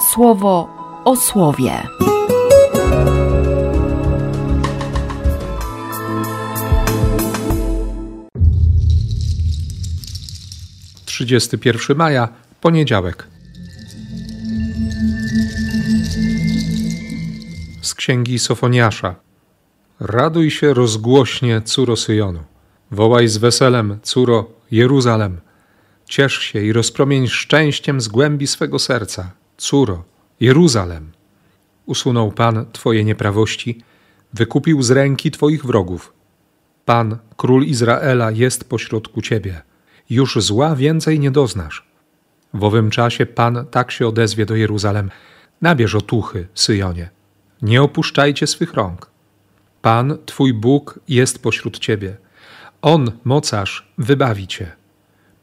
słowo o słowie. Trzydziesty pierwszy maja, poniedziałek. Z księgi Sofoniasza. Raduj się rozgłośnie, córo Syjonu. Wołaj z weselem, córo Jeruzalem. Ciesz się i rozpromień szczęściem z głębi swego serca, córo Jeruzalem. Usunął Pan Twoje nieprawości, wykupił z ręki Twoich wrogów. Pan, król Izraela, jest pośrodku Ciebie. Już zła więcej nie doznasz. W owym czasie Pan tak się odezwie do Jeruzalem. Nabierz otuchy, Syjonie. Nie opuszczajcie swych rąk. Pan, Twój Bóg, jest pośród Ciebie. On, mocarz, wybawi Cię.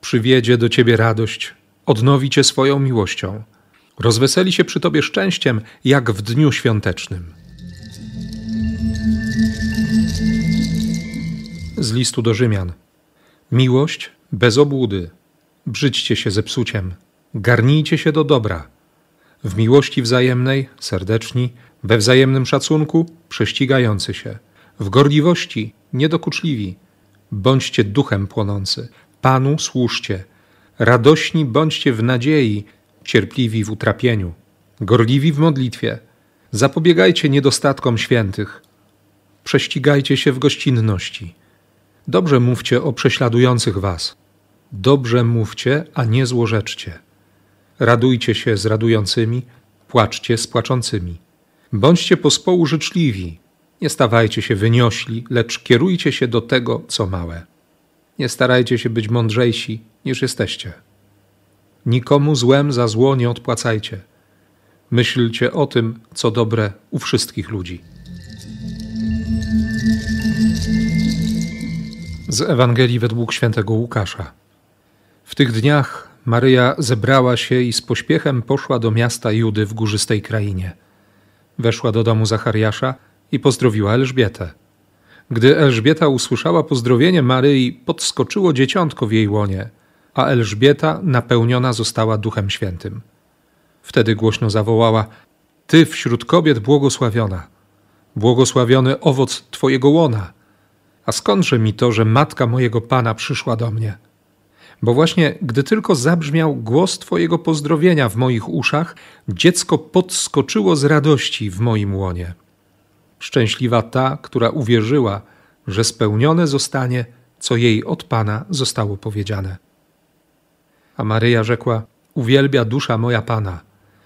Przywiedzie do Ciebie radość, odnowi Cię swoją miłością. Rozweseli się przy Tobie szczęściem, jak w dniu świątecznym. Z listu do Rzymian. Miłość bez obłudy. Brzydźcie się zepsuciem. Garnijcie się do dobra. W miłości wzajemnej, serdeczni, we wzajemnym szacunku, prześcigający się. W gorliwości, niedokuczliwi. Bądźcie duchem płonący. Panu służcie. Radośni bądźcie w nadziei, cierpliwi w utrapieniu, gorliwi w modlitwie. Zapobiegajcie niedostatkom świętych. Prześcigajcie się w gościnności. Dobrze mówcie o prześladujących was. Dobrze mówcie, a nie złorzeczcie. Radujcie się z radującymi, płaczcie z płaczącymi. Bądźcie pospołu życzliwi. Nie stawajcie się wyniośli, lecz kierujcie się do tego, co małe. Nie starajcie się być mądrzejsi niż jesteście. Nikomu złem za zło nie odpłacajcie. Myślcie o tym, co dobre u wszystkich ludzi. Z Ewangelii według świętego Łukasza. W tych dniach Maryja zebrała się i z pośpiechem poszła do miasta Judy w górzystej krainie. Weszła do domu Zachariasza i pozdrowiła Elżbietę. Gdy Elżbieta usłyszała pozdrowienie Maryi, podskoczyło dzieciątko w jej łonie, a Elżbieta napełniona została Duchem Świętym. Wtedy głośno zawołała: Ty wśród kobiet błogosławiona, błogosławiony owoc Twojego łona. A skądże mi to, że matka mojego pana przyszła do mnie? Bo właśnie gdy tylko zabrzmiał głos Twojego pozdrowienia w moich uszach, dziecko podskoczyło z radości w moim łonie. Szczęśliwa ta, która uwierzyła, że spełnione zostanie, co jej od Pana zostało powiedziane. A Maryja rzekła: Uwielbia dusza moja Pana.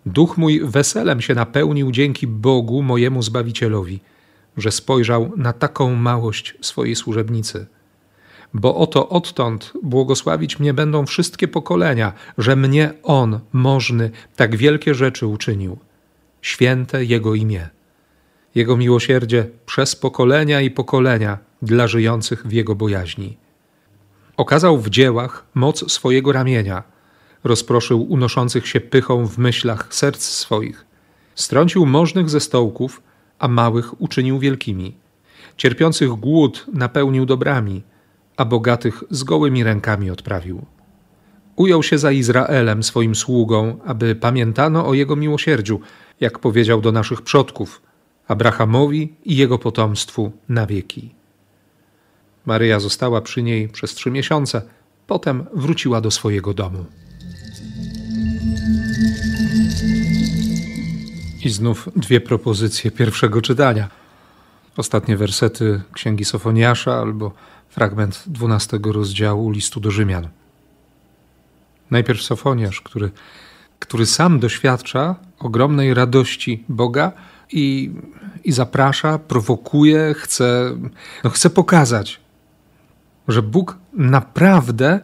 Duch mój weselem się napełnił dzięki Bogu, mojemu Zbawicielowi, że spojrzał na taką małość swojej służebnicy. Bo oto odtąd błogosławić mnie będą wszystkie pokolenia, że mnie On, możny, tak wielkie rzeczy uczynił. Święte Jego imię. Jego miłosierdzie przez pokolenia i pokolenia dla żyjących w Jego bojaźni. Okazał w dziełach moc swojego ramienia, rozproszył unoszących się pychą w myślach serc swoich, strącił możnych ze stołków, a małych uczynił wielkimi. Cierpiących głód napełnił dobrami, a bogatych z gołymi rękami odprawił. Ujął się za Izraelem swoim sługą, aby pamiętano o jego miłosierdziu, jak powiedział do naszych przodków, Abrahamowi i jego potomstwu na wieki. Maryja została przy niej przez trzy miesiące, potem wróciła do swojego domu. I znów dwie propozycje pierwszego czytania. Ostatnie wersety Księgi Sofoniasza albo fragment dwunastego rozdziału listu do Rzymian. Najpierw Sofoniasz, który, który sam doświadcza ogromnej radości Boga i, i zaprasza, prowokuje, chce, no chce pokazać, że Bóg naprawdę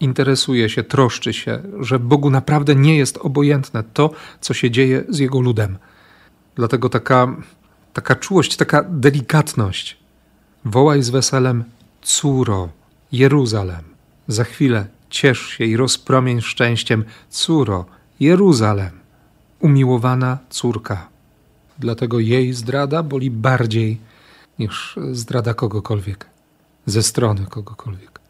interesuje się, troszczy się, że Bogu naprawdę nie jest obojętne to, co się dzieje z Jego ludem. Dlatego taka, taka czułość, taka delikatność. Wołaj z weselem, córo, Jeruzalem. Za chwilę ciesz się i rozpromień szczęściem, córo, Jeruzalem. Umiłowana córka. Dlatego jej zdrada boli bardziej niż zdrada kogokolwiek, ze strony kogokolwiek.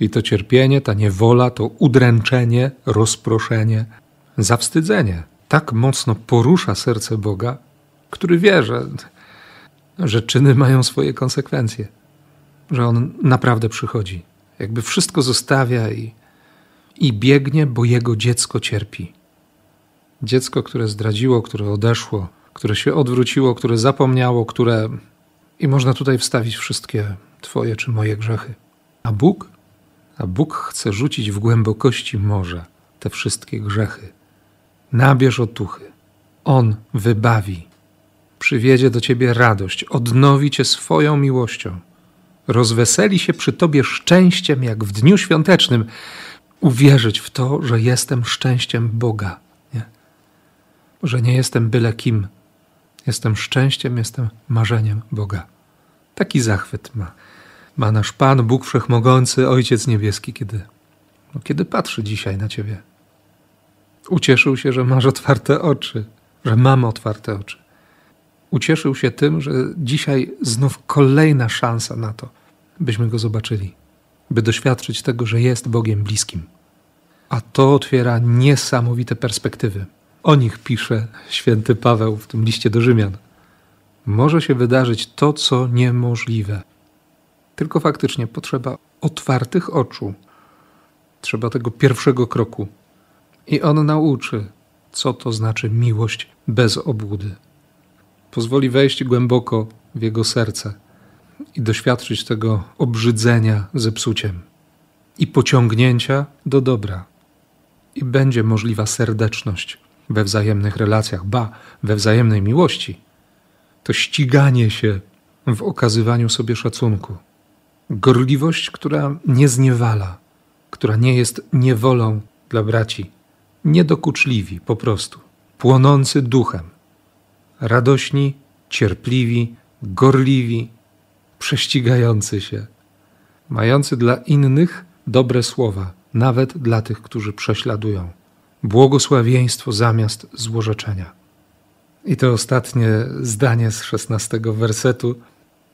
I to cierpienie, ta niewola, to udręczenie, rozproszenie, zawstydzenie tak mocno porusza serce Boga, który wie, że, że czyny mają swoje konsekwencje, że On naprawdę przychodzi, jakby wszystko zostawia i, i biegnie, bo Jego dziecko cierpi. Dziecko, które zdradziło, które odeszło, które się odwróciło, które zapomniało, które. I można tutaj wstawić wszystkie Twoje czy moje grzechy. A Bóg? A Bóg chce rzucić w głębokości morza te wszystkie grzechy. Nabierz otuchy. On wybawi. Przywiedzie do Ciebie radość, odnowi Cię swoją miłością. Rozweseli się przy Tobie szczęściem, jak w dniu świątecznym. Uwierzyć w to, że jestem szczęściem Boga, nie? że nie jestem byle kim. Jestem szczęściem, jestem marzeniem Boga. Taki zachwyt ma, ma nasz Pan, Bóg Wszechmogący, Ojciec Niebieski, kiedy, no, kiedy patrzy dzisiaj na Ciebie. Ucieszył się, że masz otwarte oczy, że mam otwarte oczy. Ucieszył się tym, że dzisiaj znów kolejna szansa na to, byśmy go zobaczyli, by doświadczyć tego, że jest Bogiem bliskim. A to otwiera niesamowite perspektywy. O nich pisze święty Paweł w tym liście do Rzymian. Może się wydarzyć to, co niemożliwe. Tylko faktycznie potrzeba otwartych oczu. Trzeba tego pierwszego kroku. I on nauczy, co to znaczy miłość bez obłudy. Pozwoli wejść głęboko w jego serce i doświadczyć tego obrzydzenia zepsuciem i pociągnięcia do dobra. I będzie możliwa serdeczność we wzajemnych relacjach, ba, we wzajemnej miłości. To ściganie się w okazywaniu sobie szacunku. Gorliwość, która nie zniewala, która nie jest niewolą dla braci, niedokuczliwi po prostu, płonący duchem, radośni, cierpliwi, gorliwi, prześcigający się, mający dla innych dobre słowa, nawet dla tych, którzy prześladują. Błogosławieństwo zamiast złorzeczenia. I to ostatnie zdanie z szesnastego wersetu,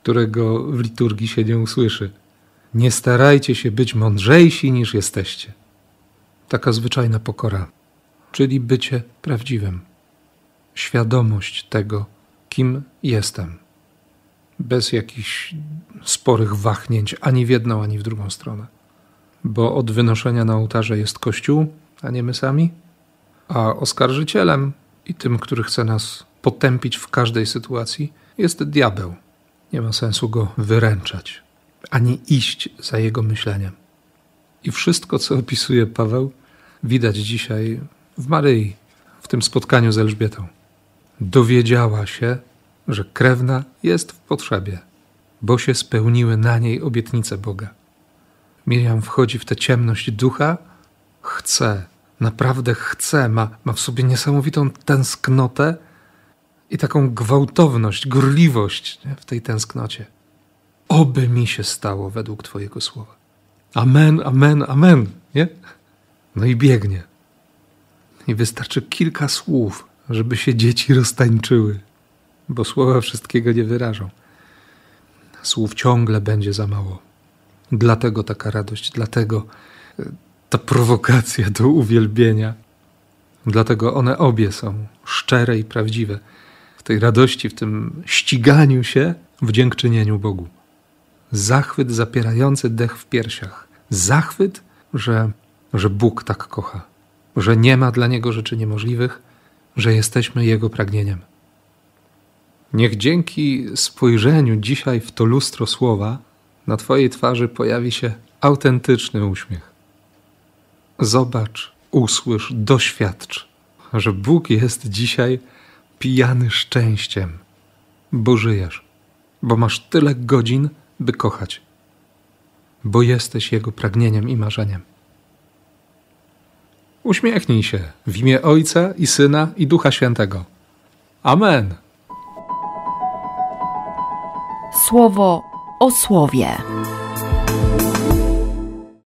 którego w liturgii się nie usłyszy. Nie starajcie się być mądrzejsi niż jesteście. Taka zwyczajna pokora, czyli bycie prawdziwym. Świadomość tego, kim jestem. Bez jakichś sporych wahnięć ani w jedną, ani w drugą stronę. Bo od wynoszenia na ołtarze jest Kościół, a nie my sami, a oskarżycielem i tym, który chce nas potępić w każdej sytuacji, jest diabeł. Nie ma sensu go wyręczać, ani iść za jego myśleniem. I wszystko, co opisuje Paweł, widać dzisiaj w Maryi, w tym spotkaniu z Elżbietą. Dowiedziała się, że krewna jest w potrzebie, bo się spełniły na niej obietnice Boga. Miriam wchodzi w tę ciemność ducha, chce, naprawdę chce, ma, ma w sobie niesamowitą tęsknotę i taką gwałtowność, gorliwość w tej tęsknocie. Oby mi się stało według Twojego słowa. Amen, amen, amen. Nie? No i biegnie. I wystarczy kilka słów, żeby się dzieci roztańczyły, bo słowa wszystkiego nie wyrażą. Słów ciągle będzie za mało. Dlatego taka radość, dlatego e, ta prowokacja do uwielbienia. Dlatego one obie są szczere i prawdziwe w tej radości, w tym ściganiu się w dziękczynieniu Bogu. Zachwyt zapierający dech w piersiach. Zachwyt, że, że Bóg tak kocha, że nie ma dla Niego rzeczy niemożliwych, że jesteśmy Jego pragnieniem. Niech dzięki spojrzeniu dzisiaj w to lustro słowa na Twojej twarzy pojawi się autentyczny uśmiech. Zobacz, usłysz, doświadcz, że Bóg jest dzisiaj pijany szczęściem, bo żyjesz, bo masz tyle godzin, by kochać, bo jesteś Jego pragnieniem i marzeniem. Uśmiechnij się w imię Ojca i Syna i Ducha Świętego. Amen. Słowo o słowie.